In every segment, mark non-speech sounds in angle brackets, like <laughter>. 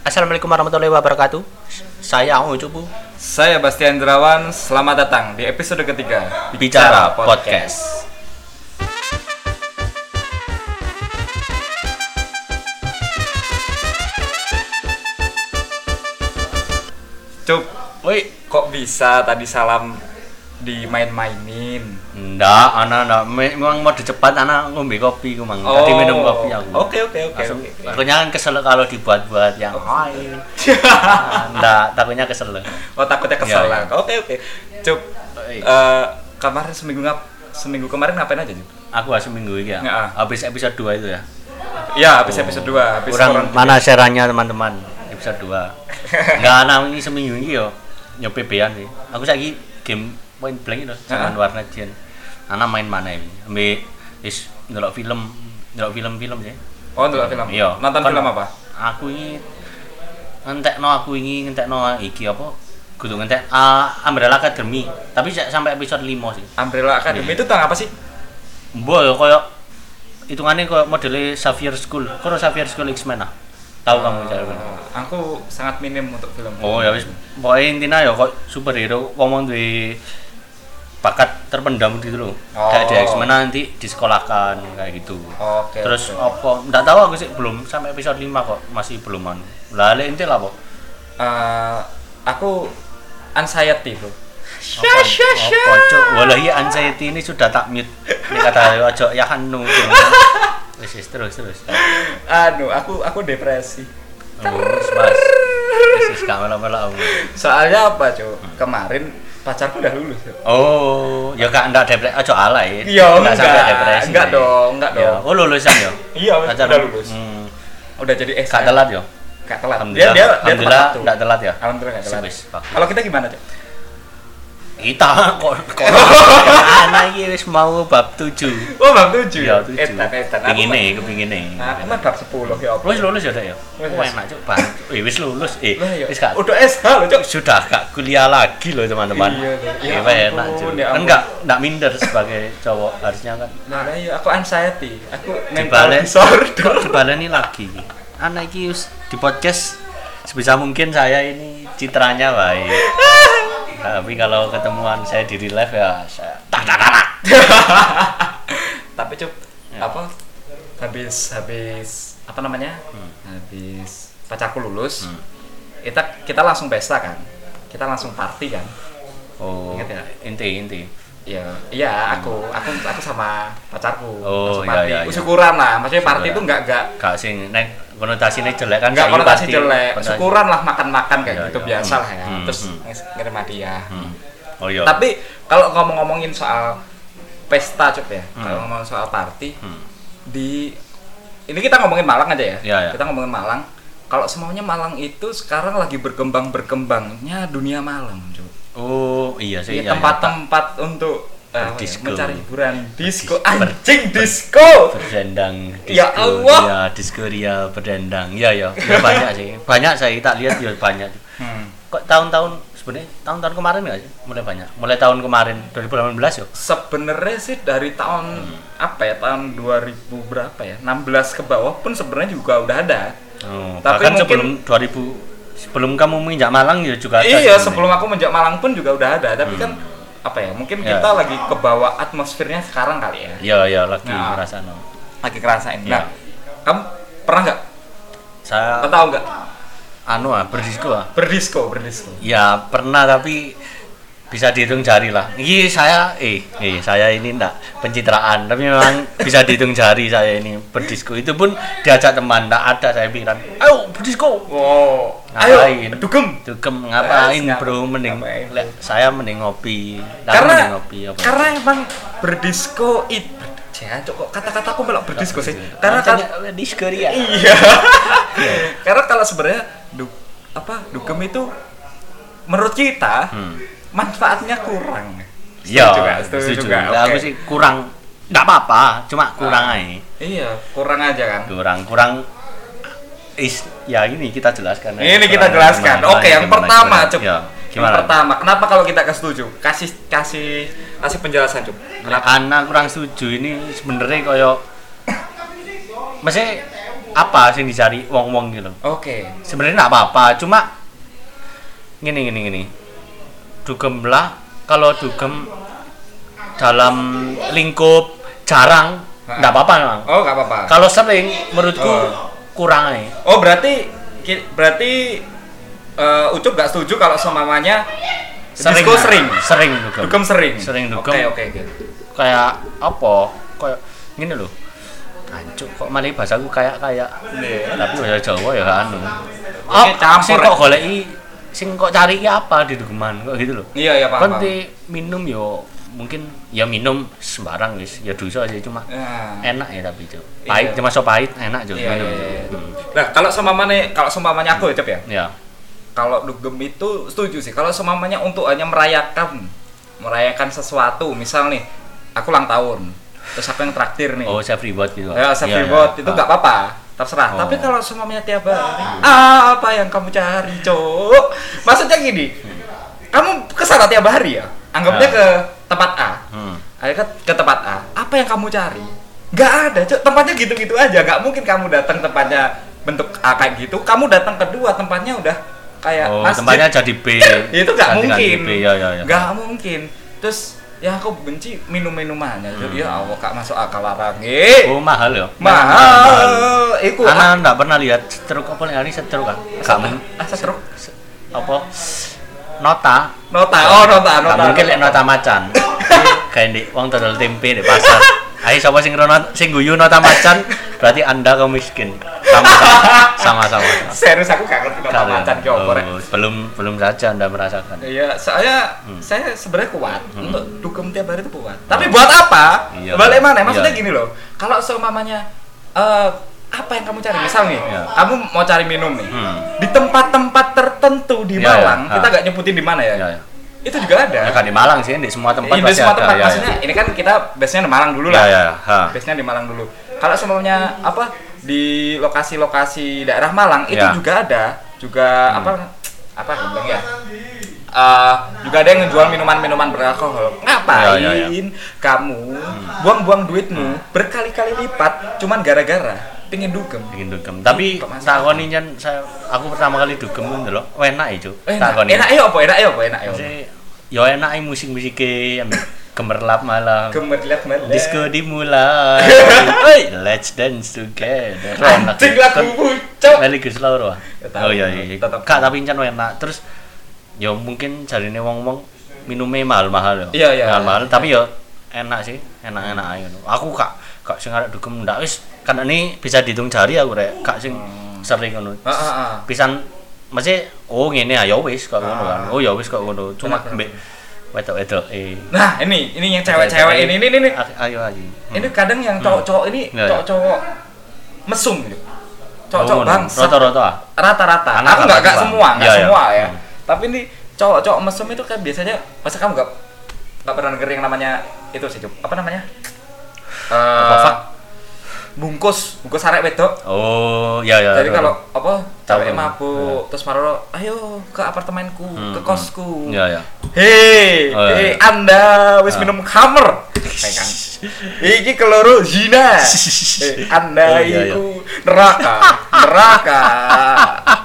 Assalamualaikum warahmatullahi wabarakatuh. Saya Ang Ucupu. Saya Bastian Derawan, selamat datang di episode ketiga Bicara Podcast. Cuk, Woi, kok bisa tadi salam dimain-mainin? Ndak, ana ndak Me- memang mau cepat ana ngombe kopi ku mang. Tadi minum kopi aku. Oh. Oke, oke, oke, oke. Takutnya kan kesel kalau dibuat-buat yang hai. <laughs> Ndak, takutnya kesel. Oh, takutnya kesel Iya, lah. iya. Oke, oke. Cuk, Oi. eh, kemarin seminggu ngap seminggu kemarin ngapain aja, Cuk? Aku seminggu ini ya. Ah. Habis episode 2 itu ya. Ya, habis episode 2, habis Kurang orang mana sharannya teman-teman episode 2. Enggak <laughs> ana ini seminggu ini yo bean sih. Aku saiki game point blank itu Heeh. warnet jen. Ana main mana ini? Ambil is ndelok film, ndelok film-film sih. Oh, nonton film. Iya. Nonton Kan film apa? Aku ini ngentekno aku ini ngentekno iki apa? Kudu ngentek ah, Umbrella Academy. Tapi sa- sampai episode 5 sih. Umbrella Academy Iya. itu tentang apa sih? Mbok ya koyo hitungannya koyo modele Xavier School. Koro Xavier School X-Men ah. Tahu kamu cara Eh, aku sangat minim untuk film. Oh ya wis pokoknya intinya ya kok superhero wong duwe bakat terpendam gitu loh. Oh. Kayak di X-Men nanti disekolahkan kayak gitu. Oke. Terus oke. apa? Enggak tahu aku sih belum sampai episode 5 kok, masih belum anu. Lah lek inti lah apa? Eh, aku anxiety, Bro. Apa? Apa cuk? Wallahi anxiety ini sudah tak mute. Ini kata <laughs> ojo ya anu. Wis wis, terus terus. Anu, aku aku depresi. Terus Mas. Wis wis gak melo-melo aku. Soalnya apa, Cuk? Hmm. Kemarin pacarku udah lulus. Cuk. Oh, ya gak ndak depresi, ojo alay. Iya, Nggak sampai enggak. depresi. Enggak dong, enggak Ya, dong. Oh, lulusan ya? Iya, Pacar udah lulus. Hmm. Udah jadi S. Gak telat ya? Gak telat. Dia dia dia waktu. enggak telat ya? Alhamdulillah enggak telat. Kalau kita gimana, Cuk? Kita kok <laughs> anak iki wis mau bab 7. Oh, bab 7. Ya, 7. Etan, etan. Aku Pingine, kepingine. mah- Aku mah bab 10 ya. apa? Wis lulus ya, Dek ya? Oh, enak cuk, Bang. Eh, wis lulus. Eh, Lah ya. wis gak Udah SH loh, Cuk. sudah gak kuliah lagi loh teman-teman. Iya, Dek. Ya Ya, enak cuk. ya ampun. Enggak, enggak minder sebagai cowok harusnya kan Nah, nah, iya, aku anxiety. Aku mental disorder. dibaleni lagi anak iki wis di podcast sebisa mungkin saya ini citranya baik <laughs> tapi kalau ketemuan saya di real life ya saya tak tak tak. <laughs> Tapi Cuk, Ya. apa? Habis habis apa namanya? Hmm. Habis pacarku lulus. Hmm. Kita kita langsung pesta kan. Kita langsung party kan. oh Ingat ya? inti inti Iya, iya aku aku aku sama pacarku. Oh, iya, iya, iya. Syukuran lah. Maksudnya party itu enggak enggak gak sing nek konotasinya jelek kan enggak konotasi jelek. konotasi- Syukuran lah makan-makan kayak Iya, gitu iya. biasa Hmm. lah ya. Hmm, Terus hmm. ngirim hadiah. Hmm. oh iya Tapi kalau ngomong-ngomongin soal pesta Cuk ya. Hmm. Kalau ngomongin soal party Hmm. di ini kita ngomongin Malang aja ya. Iya, iya. Kita ngomongin Malang. Kalau semuanya Malang itu sekarang lagi berkembang berkembangnya dunia Malang, Cuk. Oh iya sih Iya, iya, tempat-tempat untuk eh, apa ya, mencari hiburan. Disco anjing disco iya. berdendang disco, Ya Allah. ya disco ria berdendang. Ya ya, ya banyak sih. Banyak saya tak lihat ya banyak. Hmm. kok tahun-tahun sebenarnya tahun-tahun kemarin sih? Mulai banyak. Mulai tahun kemarin 2018 ya sebenarnya sih dari tahun Hmm. apa ya tahun 2000 berapa ya 16 ke bawah pun sebenarnya juga udah ada. Oh, Tapi bahkan mungkin- sebelum 2000 sebelum kamu menginjak Malang ya juga ada iya sebelum aku menjak Malang pun juga udah ada tapi kan apa ya mungkin Ya. kita lagi ke bawah atmosfernya sekarang kali ya iya iya lagi Nah. merasa no. lagi kerasain Ya. nah kamu pernah nggak saya tahu nggak anu ah berdisco ah berdisco berdisco ya pernah tapi bisa dihitung jari lah. Ini saya eh eh saya ini enggak pencitraan, tapi memang bisa dihitung jari saya ini berdisco. Itu pun diajak teman, enggak ada saya pikiran. Ayo berdisco. wow Ngapain? ayo dugem Dugem ngapain Eh, bro mending ngapain? saya mending ngopi. Karena mending ngopi apa? karena emang berdisco itu Jancuk kok kata-kataku melok berdisco sih karena kan disco ya. iya <laughs> karena kalau sebenarnya du, apa dugem itu menurut kita Hmm. manfaatnya kurang Iya, Setuju nggak? Setuju juga, oke. Aku sih kurang enggak apa-apa, cuma kurang Ah. aja. iya kurang aja kan kurang kurang is ya ini kita jelaskan ini kita jelaskan. oke yang pertama cuk. Ya, yang gimana? pertama kenapa kalau kita kasih setuju? Kasih kasih kasih penjelasan cuk. Kenapa? Anak kurang setuju ini sebenarnya koyo masih apa sing dicari wong-wong gitu? Oke. sebenarnya nggak apa-apa cuma gini gini gini dugem lah kalau dugem dalam lingkup jarang nggak apa-apa memang Oh, nggak apa-apa. kalau sering menurutku Oh. Kurang nih Oh, berarti berarti eh, Ucup gak setuju kalau seumpamanya disco lah. sering. sering dugem Dugem sering. Sering dugem. Oke, oke, oke. kayak apa kayak gini loh Ancuk kok malah bahasaku kayak kayak tapi bahasa Jawa ya kan oh campur, ya. kok goleki sing kok cari apa di dugeman kok gitu loh Iya, iya, paham. kan minum yo mungkin ya minum sembarang guys ya dosa aja cuma Nah. enak ya tapi itu pahit Iya. cuma so pahit enak juga Iya, minum iya, iya. Hmm. Nah, kalau seumpamanya kalau seumpamanya aku ya, Cep ya. ya Kalau dugem itu setuju sih. Kalau seumpamanya untuk hanya merayakan merayakan sesuatu, misal nih aku ulang tahun, terus aku yang traktir nih. oh saya reward gitu Ya, Iya, reward iya. itu nggak apa-apa, terserah. Oh. Tapi kalau semuanya tiap hari, ah, apa yang kamu cari, cok? Maksudnya gini, kamu ke sana tiap hari ya? Anggapnya Ah. ke tempat A, Hmm. ayo ke, tempat A. Apa yang kamu cari? Nggak ada, cok. Tempatnya gitu-gitu aja. Nggak mungkin kamu datang tempatnya bentuk A kayak gitu. Kamu datang kedua tempatnya udah kayak oh masjid. tempatnya jadi B <laughs> itu nggak Ganti-ganti mungkin. B ya ya ya Nggak mungkin. Terus ya aku benci minum-minumannya. Hmm. Ya Allah, kak masuk akal larang. Eh, oh mahal ya mahal iku Karena enggak pernah lihat setruk apa ini setruk kan? Kamu ah setruk apa? Nota. nota oh nota Nggak nota mungkin lek nota macan. <laughs> Kayak di wong dodol tempe di pasar. Ayo sapa sing rono sing guyu nota macan berarti Anda kaum miskin. Sama sama sama. sama. serius aku gak ngerti nota macan ki opo rek Oh, belum belum saja Anda merasakan. Iya, saya Hmm. saya sebenarnya kuat untuk dugem tiap hari itu kuat. Tapi buat apa? Iya. Balik mana? Maksudnya Iya. gini loh. Kalau seumpamanya eh apa yang kamu cari? Misal nih, Iya. kamu mau cari minum nih. Hmm. Di tempat-tempat tertentu di Iya, Malang, iya. kita Ah. gak nyebutin di mana ya. Ya, ya. Itu juga ada. Ya kan di Malang sih, di semua tempat Iya, di semua ada. tempat. ya, Maksudnya ini kan kita biasanya di Malang dulu Ya lah. ya. Biasanya di Malang dulu. Kalau semuanya apa di lokasi-lokasi daerah Malang itu Ya. juga ada, juga Hmm. apa apa bilang ya? Eh, juga ada yang ngejual minuman-minuman beralkohol. Ngapain Ya, ya, ya. kamu buang-buang duitmu berkali-kali lipat cuman gara-gara pingin dugem? Bikin dugem. Tapi takoni jan saya aku pertama kali dugem ngono lho. Enak itu. Enak, Takoni. enak ya apa? Enak ya apa? Enak ya. Maksudnya, yo enak ae musik-musike ambek gemerlap malah. Gemerlap malah. Disco dimulai. <laughs> Hey, let's dance together. Anjing lagu pucuk. Meli Gus Lauro. Ya. Oh iya iya. Tetep. Kak tapi encen enak. Terus yo mungkin jarine wong-wong minumnya mahal-mahal yo. Iya, iya. Mahal-mahal tapi yo enak sih, enak-enak ngono. Aku kak kak sing arek dugem ndak wis kan ini bisa dihitung jari aku rek. Kak sing sering ngono. Ah, ah, ah. Pisan masih oh ngene ya wis kok ngono kan. Ah. Oh ya wis kok ngono. Cuma mbek wedok-wedok eh Nah, ini ini yang cewek-cewek ini ini ini. ini. ayo aja. Ini kadang yang cowok-cowok ini Ya, ya. cowok-cowok mesum gitu. Cowok-cowok Oh, bangsa. Rata-rata ah. Rata-rata. Aku nggak nggak rata-rata. semua, nggak Iya, iya. semua ya. Hmm. Tapi ini cowok-cowok mesum itu kan biasanya masa kamu nggak nggak pernah denger yang namanya itu sih. Apa namanya? Eh Fak? Bungkus, bungkus arek wedok. Oh, ya ya. Jadi ya. kalau apa cewek mabuk terus maroro, ayo ke apartemenku, Hmm, ke hmm. kosku. Ya ya. Hei, Oh, iya, hei iya. Anda wis Ah. minum Hammer. Kan. Iki keloro zina. Hei, <laughs> anda Oh, iya, iya. iku neraka, neraka. <laughs>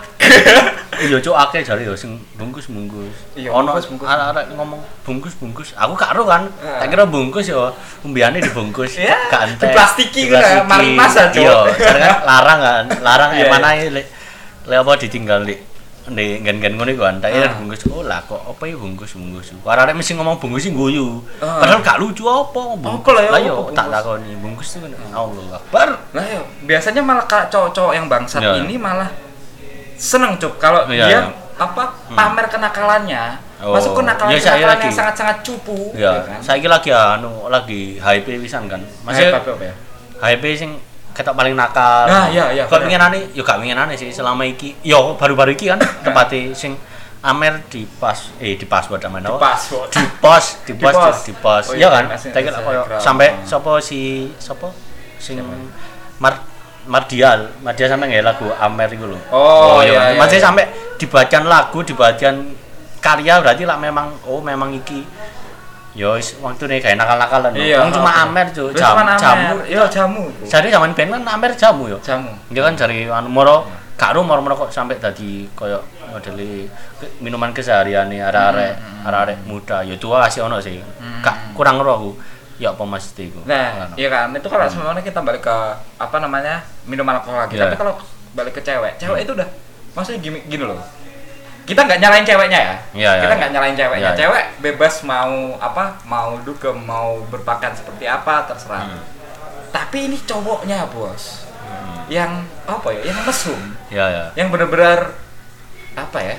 Iya cuk akeh jare yo sing bungkus-bungkus. Iya, Ono arek-arek ngomong bungkus-bungkus. Aku gak ero kan. Tak kira bungkus yo umbiane dibungkus. Gak entek. diplastiki gitu ya, Diplastiki. mari masa, Cuk. Iya, kan larang kan. <laughs> Larang emana ae lek lek apa ditinggal di di gen-gen ngono iku kan. Tak kira bungkus. Oh lah kok apa ya bungkus-bungkus. Arek mesti ngomong bungkus sing guyu. Ah. Padahal gak lucu apa bungkus. Lah ya, Lah yo tak takoni bungkus itu kan Allah Akbar. Nah, ya, biasanya malah cowok-cowok yang bangsat iya. ini malah seneng cuk kalau Iya, dia iya. apa pamer kenakalannya. Oh. Masuk kenakalan Ya, saya kenakalan lagi. yang sangat-sangat cupu. Ya, kan? saya lagi anu lagi hype pisan kan. Masih Masih apa ya? hype sing ketok paling nakal. Nah, iya, iya, Kok bener. winginane yo gak winginane sih selama iki. Yo baru-baru iki kan <coughs> tepati sing Amer di pas eh di password namanya apa? Password. Di post, di post. <laughs> di post. Oh, Iya iya, kan? Instagram. sampai sapa si sapa sing Mar Mardial, Mardial sampai nggak lagu Amer itu loh. Oh, iya, iya, Masih iya. sampai dibacakan lagu, dibacakan karya berarti lah memang oh memang iki. Yo wis waktune gawe nakal-nakalan Iya, Wong cuma amer Wis jam amer. jamu. Iya, jamu. jadi zaman ben kan amer jamu yo. Jamu. dia kan cari anu moro gak ro moro kok sampai tadi koyo modeli minuman keseharian nih arek-arek arek-arek muda. Ya tua kasih ono sih. Gak kurang ro aku ya apa mesti iku Nah, iya kan. Itu kalau semuanya kita balik ke apa namanya? minum alkohol lagi. Iya. Tapi kalau balik ke cewek, cewek itu udah maksudnya gini, gini loh. Kita nggak nyalain ceweknya ya. Iya, kita nggak nyalain ceweknya. Iya, iya. Cewek bebas mau apa? Mau dugem, mau berpakaian seperti apa terserah. Hmm. Tapi ini cowoknya, Bos. Yang apa ya? Yang mesum. ya ya Yang bener-bener apa ya?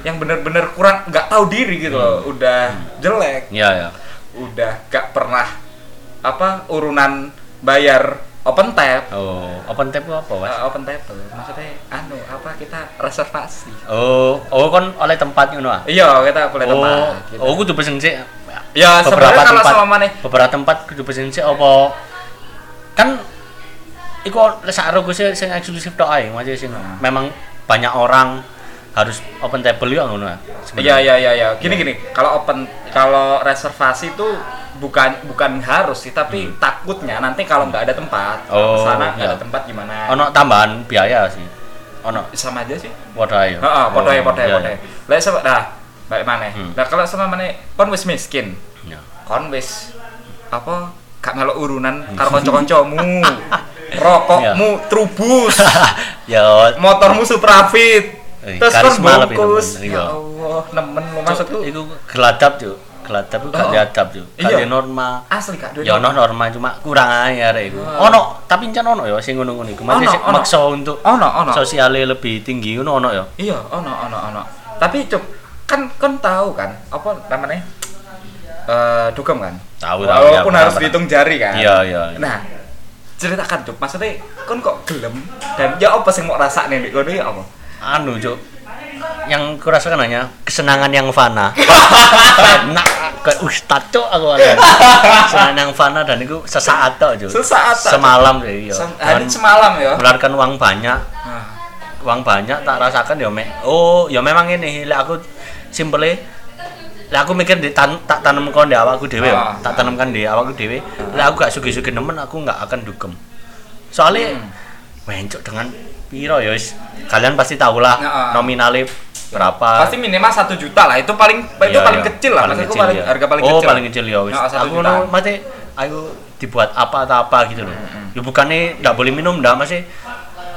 Yang bener-bener kurang nggak tahu diri gitu loh. Udah jelek ya ya udah gak pernah apa urunan bayar open tab oh open tab apa mas? Eh, open table maksudnya anu apa kita reservasi. Oh oh kon oleh tempat ngono ah? Iya kita boleh oh tempat gitu. oh kudu pesen sih ya beberapa kalau tempat selama nih beberapa tempat kudu pesen sih apa kan iku sak sih sing eksklusif tok ae masih sing Hmm. memang banyak orang harus open table ya ngono iya iya iya iya gini gini kalau open kalau reservasi itu bukan bukan harus sih tapi takutnya nanti kalau nggak ada tempat Hmm. Oh, sana nggak iya. ada tempat gimana ono tambahan biaya sih ono sama aja sih ayo Heeh, ya, podo ya, iya, podo ya. iya. Lah sama dah, baik mana? Hmm. Nah, kalau sama mana kon wis miskin, Iya. kon wis apa gak melok urunan karo kanca-kancamu. <laughs> Rokokmu trubus, <laughs> ya motormu Suprafit. Eh, Terus bungkus. nemen, Ya iya. Allah, nemen lu maksudku. iku geladap cuk geladap itu gak Oh. diadap cuk Iya. gak di norma Asli Kak. ya ono norma cuma kurang aja arek iku ono tapi encen ono ya sing ngono-ngono iku masih maksa untuk Ono, ono. sosialnya lebih tinggi ngono ono ya Iya, ono ono ono. Tapi cuk, kan kon tahu kan apa namanya? Eh, dugem kan? Tahu, tahu, Walaupun iya, harus dihitung jari kan. Iya, iya, iya. Nah, ceritakan cuk, maksudnya kon kok gelem dan ya apa sih mau rasa nih kono ya apa? Anu cuk. Yang kurasakan hanya kesenangan yang fana. <laughs> Enak kayak ustad cuk aku ada. <laughs> Kesenangan yang fana dan itu sesaat tok cuk. Sesaat, semalam sih iya. Sem- Dan Hari semalam ya. mengeluarkan uang banyak. Nah, uang banyak tak rasakan ya mek. Oh ya memang ini. Lek aku simple lek aku mikir di tan tak tanam kon di awakku dhewe ya. Ah. tak tanamkan di awakku dhewe. Lek aku gak sugi-sugi nemen aku gak akan dugem. Soalnya Hmm. mencuk dengan piro ya kalian pasti tahu lah Ya, ah. nominalnya berapa pasti minimal satu juta lah. Itu paling itu Iya, paling iya. kecil lah. Maksudku kecil, paling iya. harga paling oh, kecil. paling kecil ya wis Nah, aku no mate ayo dibuat apa atau apa gitu loh ya bukannya nggak boleh minum nggak masih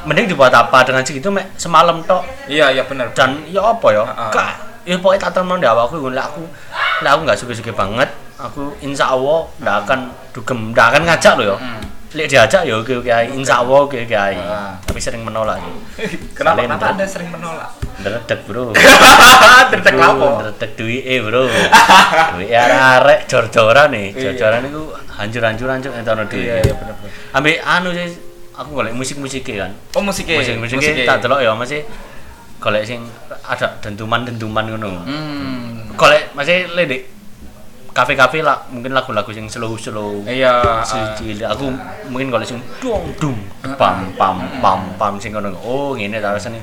mending dibuat apa dengan segitu mek semalam tok Iya, iya benar. dan ya apa ya kak ya pokoknya tak temen di awakku lah aku lah aku nggak suka-suka banget aku insya Allah nggak akan dugem nggak akan ngajak loh ya Hmm. Lihat diajak ya oke oke ae. insya Allah oke oke ae. Tapi sering menolak <laughs> Kenapa Salin, kenapa Bro. Anda sering menolak? Dredeg bro <laughs> Bro, lapo. Dredeg duit eh bro <laughs> Duit arek jor-joran nih Iya. Jor-joran itu hancur-hancuran cuk entono duit Iya, iya. Ambil anu sih Aku golek musik-musiknya kan Oh, musiknya. Musik-musiknya tak delok ya masih Golek sing ada dentuman-dentuman ngono Hmm. Golek masih ledek kafe-kafe lah mungkin lagu-lagu yang slow-slow Iya. ah. Cilik. aku mungkin kalau sing dong dum pam pam pam pam sing ngono oh ngene ta rasane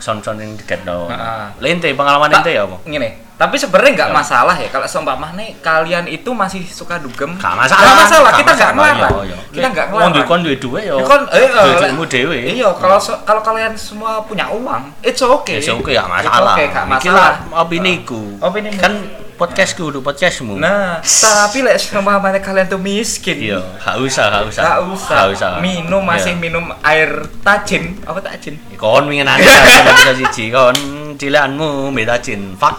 sound-sound yang diket do Heeh. lente pengalaman lente ya apa Gini, tapi sebenarnya nggak Ya. masalah ya kalau seumpama nih kalian itu masih suka dugem. gak masalah Nggak masalah, kita nggak masalah, ngelarang. iya, iya. Kita nggak Wong ngelarang. kon duwe duwe ya kan, eh, duwe eh, dhewe Iya, kalau kalau kalian semua punya uang, it's okay. oke It's masalah okay, gak Iki masalah. lah opiniku Opinimu. kan podcastku udah podcastmu Nah, tapi lek seumpama kalian tuh miskin. iya gak usah gak usah Gak usah. Gak usah Minum masih Iya. minum air tajin. Apa tajin? kon ingin kan bisa siji kon cilanmu beda jin fuck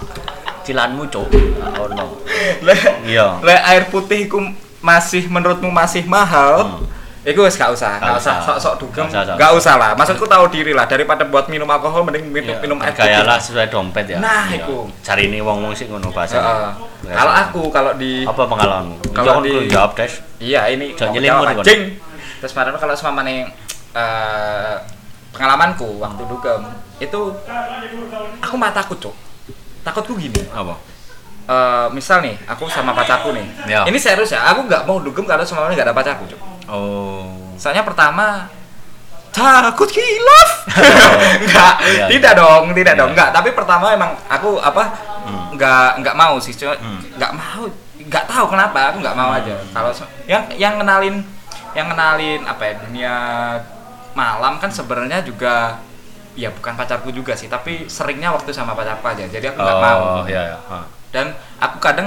cilanmu cuk oh no Lek iya lek air putih iku masih menurutmu masih mahal. Hmm. Iku wis gak usah, Gak usah sok-sok dugem. Gak usah, lah. Maksudku tahu diri lah daripada buat minum alkohol mending minum, Iya, minum air putih. bergayalah sesuai dompet ya Nah, Iya. iku. cari ini wong wong sih ngono bahasa Heeh. Kalau aku kalau di apa pengalamanmu Kalau di- jawab des Iya ini Jangan nyelimur anjing. Terus kemarin kalau sama nih eh, pengalamanku waktu dugem itu aku mah takut cuk. Takutku gini. apa eh, misal nih aku sama pacarku nih. Ya. Ini serius ya. Aku nggak mau dugem kalau sama nggak ada pacarku cuk. Oh Soalnya pertama takut hilaf. <laughs> enggak, Iya, tidak dong, tidak Iya. dong. Enggak, tapi pertama emang aku apa? Hmm. Enggak enggak mau sih, cuma Hmm. enggak mau nggak tahu kenapa aku nggak mau aja kalau yang yang kenalin yang kenalin apa ya dunia malam kan sebenarnya juga ya bukan pacarku juga sih tapi seringnya waktu sama pacarku aja jadi aku nggak mau Oh, iya ya. Ha. dan aku kadang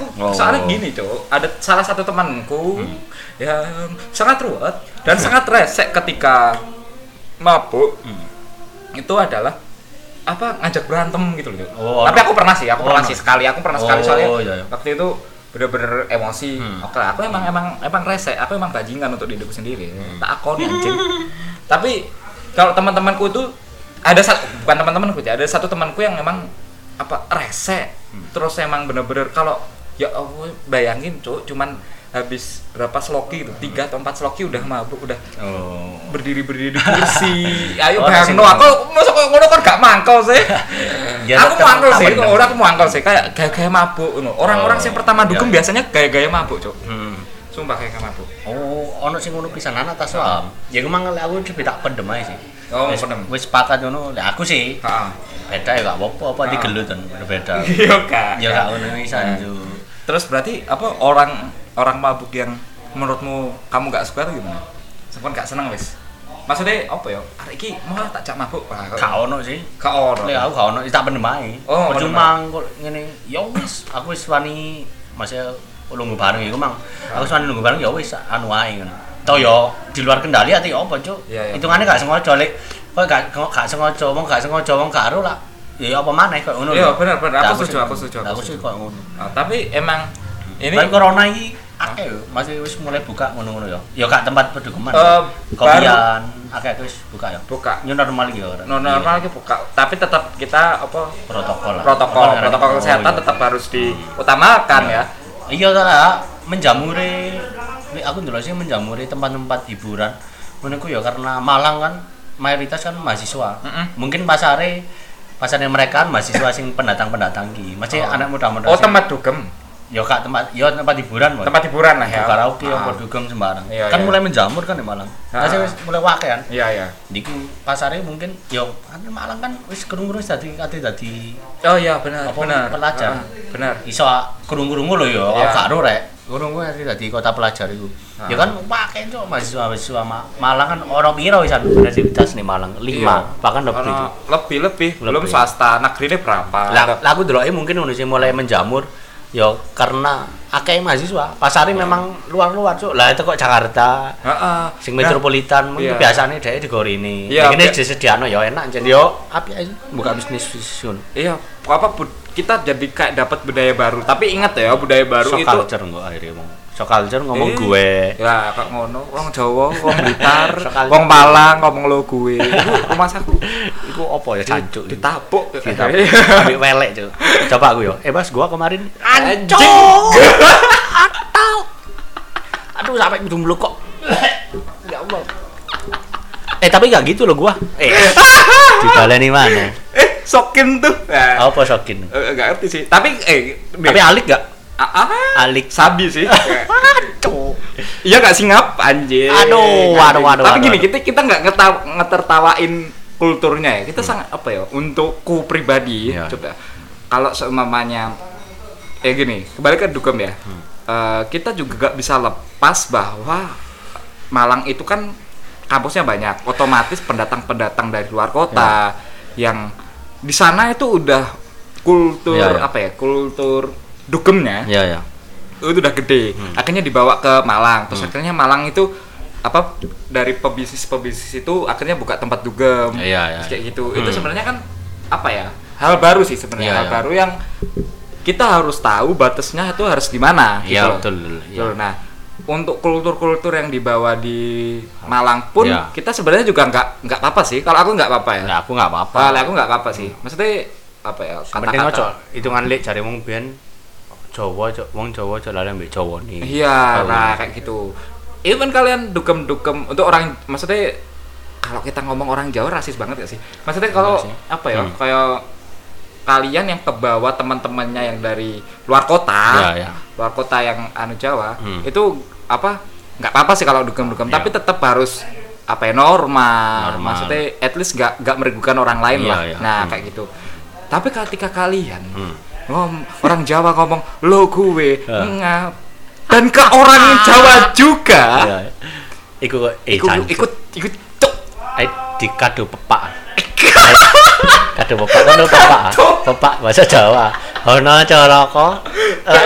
aku Oh. soalnya gini cok ada salah satu temanku Hmm. yang sangat ruwet dan sangat resek ketika mabuk Hmm. itu adalah apa ngajak berantem gitu loh. Oh, tapi aku pernah sih aku oh, pernah sih sekali aku pernah sekali Oh, soalnya iya, iya. waktu itu bener-bener emosi Hmm. oke aku emang emang emang resek aku emang bajingan untuk diriku sendiri Hmm. tak akoni anjing tapi kalau teman-temanku itu ada satu bukan teman-temanku ya ada satu temanku yang emang apa resek Hmm. terus emang bener-bener kalau ya Allah bayangin cuk cuman habis berapa sloki itu tiga atau empat sloki udah mabuk udah Oh. berdiri berdiri di <laughs> kursi ayo Oh, bayang no aku masa kok ngono kan gak mangkel sih <laughs> Ya, aku mangkel sih orang aku mangkel sih kayak gaya-gaya mabuk ngono orang-orang Oh, yang pertama dukung iya. biasanya gaya-gaya mabuk cuk Hmm. sumpah gaya-gaya mabuk Oh, ono sing ngono pisan anak tas wam. Ya emang aku lebih tak pendem aja sih. Oh, Wis- pendem. Wis sepakat ngono. Aku sih heeh beda ya gak apa-apa apa digelut kan beda. <laughs> iya kak Ya gak ngono pisan Nah. Terus berarti apa orang orang mabuk yang menurutmu kamu gak suka tuh gimana? Sampai gak seneng wis. Maksudnya apa ya? Arek iki mau tak jak mabuk. Gak ono sih. Gak ono. Lek aku gak ono tak pendem ae. Oh, Percuma kok ngene. Ya wis, aku wis wani masih lungguh bareng iku mang. Aku wani lungguh bareng ya wis anu ae ngono. Toh yo di luar kendali ati apa, Cuk? Iya, iya. Hitungane gak sengaja lek kok gak gak sengaja wong gak sengaja wong gak lah. Ya apa maneh kok ngono. Iya, bener, bener. Aku setuju, aku setuju, aku setuju. kok ngono. Nah, tapi emang ini Ini corona iki akeh masih wis mulai buka ngono-ngono ya. Ya gak tempat pedukuman. Eh, Kopian akeh wis buka ya. buka New normal iki ya. no normal iki buka, tapi tetap kita apa protokol lah. protokol protokol oh, kesehatan iya. tetap harus diutamakan ya. Iya lah, menjamuri aku ndelok sih menjamuri tempat-tempat hiburan. Menurutku ya karena Malang kan mayoritas kan mahasiswa. Mm-mm. Mungkin pasare pasarnya mereka kan mahasiswa sing pendatang-pendatang ki. Masih Oh. anak muda-muda. Oh, tempat dugem, Ya kak tempat, ya tempat hiburan, Boy. tempat hiburan lah ya. ya. karaoke Ah. apa dugem sembarang. Iya, kan iya. mulai menjamur kan di Malang. Masih wis mulai wake kan. Iya, iya. Diku pasarnya mungkin yo kan Malang kan wis kerung-kerung dadi kate dadi Oh iya, benar, Apa, benar. pelajar? Ah, benar. iso kurung-kurung lho ya, Iya. aku gak ero rek. Kurung kuwi nanti dadi kota pelajar iku. Ah. Ya kan pakai cok mahasiswa-mahasiswa Ma- Malang kan orang piro wisan universitas nih Malang? 5, Iya. bahkan lebih. Lebih lebih belum swasta negeri ini berapa Lah lah aku deloke mungkin ngono sih mulai menjamur ya karena akeh mahasiswa. Pasarnya memang luar-luar cuk. Lah itu kok Jakarta Heeh. sing metropolitan mungkin iya. digorini. Iya, ini bi- disediano ya enak jadi yo api aja buka bisnis ngono. iya apa kita jadi kayak dapat budaya baru tapi ingat ya budaya baru So itu culture enggak akhirnya ngomong. So culture ngomong Eh, gue. ya kok ngono wong Jawa <laughs> wong Blitar wong Malang ngomong lo gue Iku rumah saku Iku apa ya cancuk itu? ditapuk Kita <laughs> ambil welek cuy. Coba aku yo. Eh Bas, gua kemarin Anjing. Atau. <laughs> Aduh sampai kudu mluk kok. Ya Allah. Eh tapi gak gitu loh gua. Eh. Dibaleni mana? Eh sokin tuh. Nah, Apa sokin? eh, nggak ngerti sih. Tapi eh Tapi alik gak? ah, ah, Alik. sabi sih. <laughs> Aduh. iya nggak singap anjir. Aduh, waduh, waduh, tapi waduh, gini kita kita nggak ngetertawain kulturnya ya. Kita sangat apa ya untukku pribadi Iya. coba. Kalau seumpamanya eh gini kembali ke dugem ya. Hmm. Eh, kita juga gak bisa lepas bahwa Malang itu kan kampusnya banyak. Otomatis pendatang-pendatang dari luar kota yang di sana itu udah kultur Iya, iya. apa ya kultur dugemnya Iya ya. itu udah gede Hmm. akhirnya dibawa ke Malang terus akhirnya Malang itu apa dari pebisnis pebisnis itu akhirnya buka tempat dugem Iya, iya. Terus kayak gitu itu Hmm. sebenarnya kan apa ya hal baru sih sebenarnya Iya, hal iya. baru yang kita harus tahu batasnya itu harus di mana gitu Iya loh. betul. Loh. Iya. nah untuk kultur-kultur yang dibawa di Malang pun Iya. kita sebenarnya juga nggak nggak apa-apa sih kalau aku nggak apa-apa ya Nah, aku nggak apa-apa. kalau aku nggak apa-apa sih maksudnya apa ya Penting aja kata-kata hitungan lek cari wong biyen Jawa, Cok. wong Jawa aja lari ambek Jawa nih. Iya, nah kayak gitu. Even kalian dukem-dukem untuk orang maksudnya kalau kita ngomong orang Jawa rasis banget gak sih? Maksudnya kalau sih. apa ya? Hmm. Kayak kalian yang kebawa teman-temannya yang dari luar kota, Iya, iya. luar kota yang anu Jawa, Hmm. itu apa? nggak apa-apa sih kalau dukem-dukem, Iya. tapi tetap harus apa ya normal. Normal. Maksudnya at least nggak nggak merugikan orang lain Iya, lah. iya. Nah, Hmm. kayak gitu. Tapi ketika kalian Hmm. ngom orang Jawa ngomong lo gue Ya. ngap dan ke orang Jawa juga. Iku kok eh ikut ikut ikut cok Eh di kado pepak. <laughs> kado pepak kan pepak. Pepak bahasa Jawa. Ono coroko. Eh,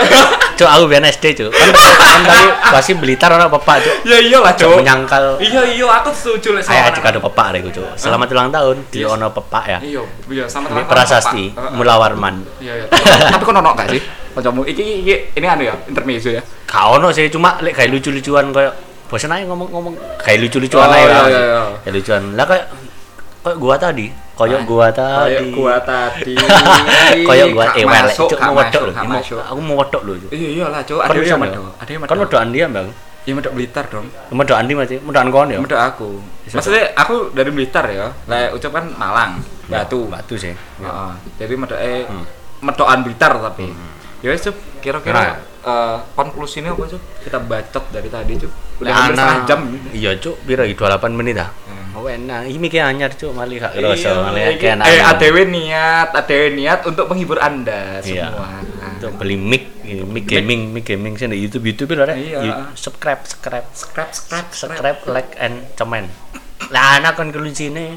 Cuk aku biyen SD, Cuk. Kan kan tadi pasti Blitar ono pepak, Cuk. Ya iyalah, Cuk Cuk. menyangkal. Iya, iya, aku setuju lek Saya sama aja kado pepak rek, Cuk. Selamat ulang tahun di Yes. ono pepak ya. Iya, iya sama teman prasasti Mula Warman. Iya, iya. <laughs> Tapi kok ono gak sih? Kancamu iki iki ini anu ya, intermezzo ya. Gak ono sih, cuma lek kayak lucu-lucuan kayak bosan aja ngomong-ngomong kayak lucu-lucuan Oh, aja. iya, iya, iya. Kayak lucuan. Lah kayak kayak gua tadi, Ah, gua tadi. Kayak gua tadi. <laughs> Kayak gua eh masuk, Cuk, mau wedok lho. Aku mau wedok lho. Iya iyalah, Cuk. Ada yang medok. Ada yang medok. Kan wedokan dia, Bang. Ya medok Blitar dong. Medok Andi masih, medokan kon ya. Medok aku. Maksudnya aku dari Blitar ya. Lah ucap kan Malang, Batu. Batu sih. Heeh. Jadi medok eh Hmm. medokan Blitar tapi. Ya wes, Cuk. Kira-kira Nah. eh, konklusinya apa, Cuk? Kita bacot dari tadi, Cuk. Udah Lah, hampir ana- setengah jam. Iya, Cuk. Iki 28 menit ah. Hmm. Oh, enak. Iki mikir anyar, Cuk. Mali gak kerasa, Iya, mali iki- kayak enak. Eh, ADW niat, ADW niat untuk menghibur Anda Iya. semua. Untuk beli mic, ini, mic gaming, mic gaming sih di YouTube YouTube itu ada. Iya. Subscribe, subscribe, Scrap, scrap, subscribe, like and comment. Lah anak kan kuncinya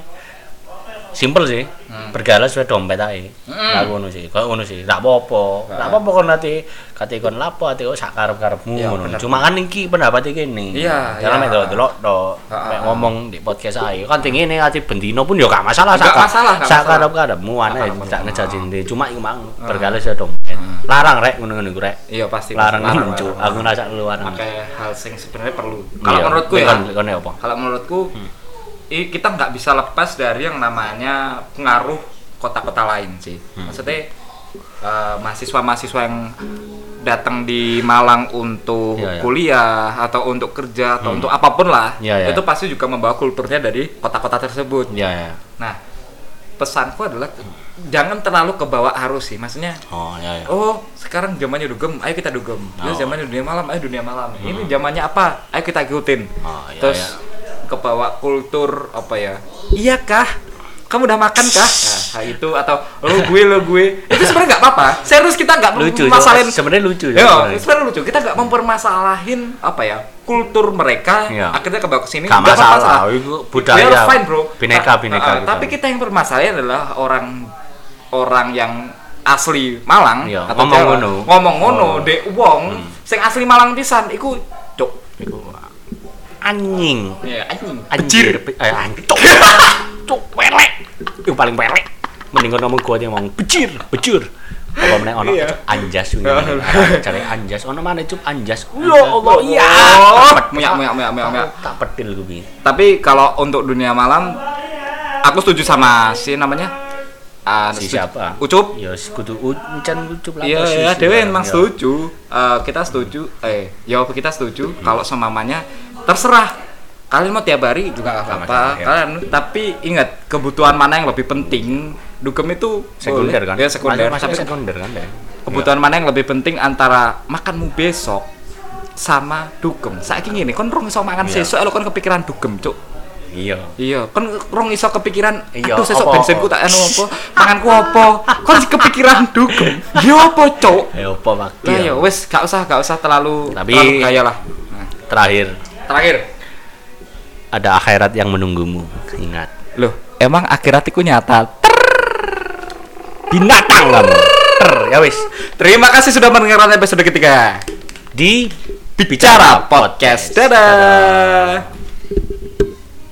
Simple sih. Hmm. Bergalah sudah dompet aja. Hmm. Lah ngono sih. Ngono sih. Enggak apa-apa. Nah. apa-apa nanti kate kon lapo ate kok sak karep-karepmu Iya. Cuma kan iki pendapat iki nih. Iya, iya. delok-delok tok. Heeh. Mek ngomong di podcast ae. Kan tinggi nih ati bendino pun ya gak masalah Nggak sak- masalah, masalah. karep-karepmu aneh tidak ngejajin deh. Cuma iku mang bergalah sudah dompet. Larang rek ngono-ngono rek. Iya pasti. Larang mencu. Aku ngerasa luar. pakai hal sing sebenarnya perlu. Iya. Kalau menurutku ya, kalau menurutku i- kita nggak bisa lepas dari yang namanya pengaruh kota-kota lain sih. Hmm. Maksudnya eh, mahasiswa-mahasiswa yang datang di Malang untuk Iya, iya. kuliah atau untuk kerja atau untuk apa pun lah, Iya, iya. itu pasti juga membawa kulturnya dari kota-kota tersebut. Iya, ya. Nah, pesanku adalah jangan terlalu kebawa arus sih. Maksudnya Oh, iya, ya. Oh, sekarang zamannya dugem, ayo kita dugem. Ya Oh. zamannya dunia malam, ayo dunia malam. Ini zamannya apa? Ayo kita ikutin. Oh, iya, Terus iya. Kebawa kultur apa ya? Iya kah? Kamu udah makan kah? Nah, itu atau lo gue lo gue. Itu sebenarnya nggak apa-apa. Serius kita nggak Lucu. masalahin. Sebenarnya lucu. Ya, sebenarnya. lucu. Kita nggak mempermasalahin apa ya kultur mereka. Iya. Akhirnya kebawa ke sini. Gak nggak masalah, itu budaya. We fine, bro. Bineka, bineka uh, gitu. Tapi kita yang bermasalah adalah orang orang yang asli Malang Iya, atau ngomong ngono. ngomong ngono Oh. dek wong sing asli Malang pisan iku cuk Iku anjing. ya anjing Anjir, eh anjing. Cuk, pelek. Itu paling pelek. Mending ngomong gua dia ngomong bejir, bejir. Apa meneh ono Iya. anjas ini. Cari anjas. Ono mana cup anjas. Ya Ya Allah, iya. Tak pet- Muyak, muyak, muyak, muyak, muyak. Tak gue bi. tapi kalau untuk dunia malam aku setuju sama si namanya ah, Si siapa? Ucup Ya kudu ucan ucup lah. Iya, ya, Dewe lah. emang Ya. setuju. Eh, kita setuju. Eh, ya kita setuju. Kalau semamanya terserah. Kalian mau tiap hari juga nggak Nggak apa-apa. masalah, ya. Kalian tapi ingat kebutuhan mana yang lebih penting. Dugem itu Sekunder boleh. kan? Ya sekunder. Tapi sekunder kan deh. kebutuhan mana yang lebih penting antara makanmu besok sama dugem. Saiki ngene, kon rong iso mangan Iya. sesuk lo kon kepikiran dugem, Cuk. Iya. Iya, kon rong iso kepikiran Iya, aduh sesuk apa- bensinku tak anu apa, manganku apa. Kon kepikiran dugem. Ya apa, Cuk? Ya apa mak? Lah ya wes gak usah gak usah terlalu Tapi- terlalu gaya lah. Nah, Terakhir terakhir. ada akhirat yang menunggumu. Ingat. Loh, emang akhirat itu nyata. Binatang kamu. Ter, ya wis. Terima kasih sudah mendengarkan episode ketiga Di Bicara Podcast. Dadah.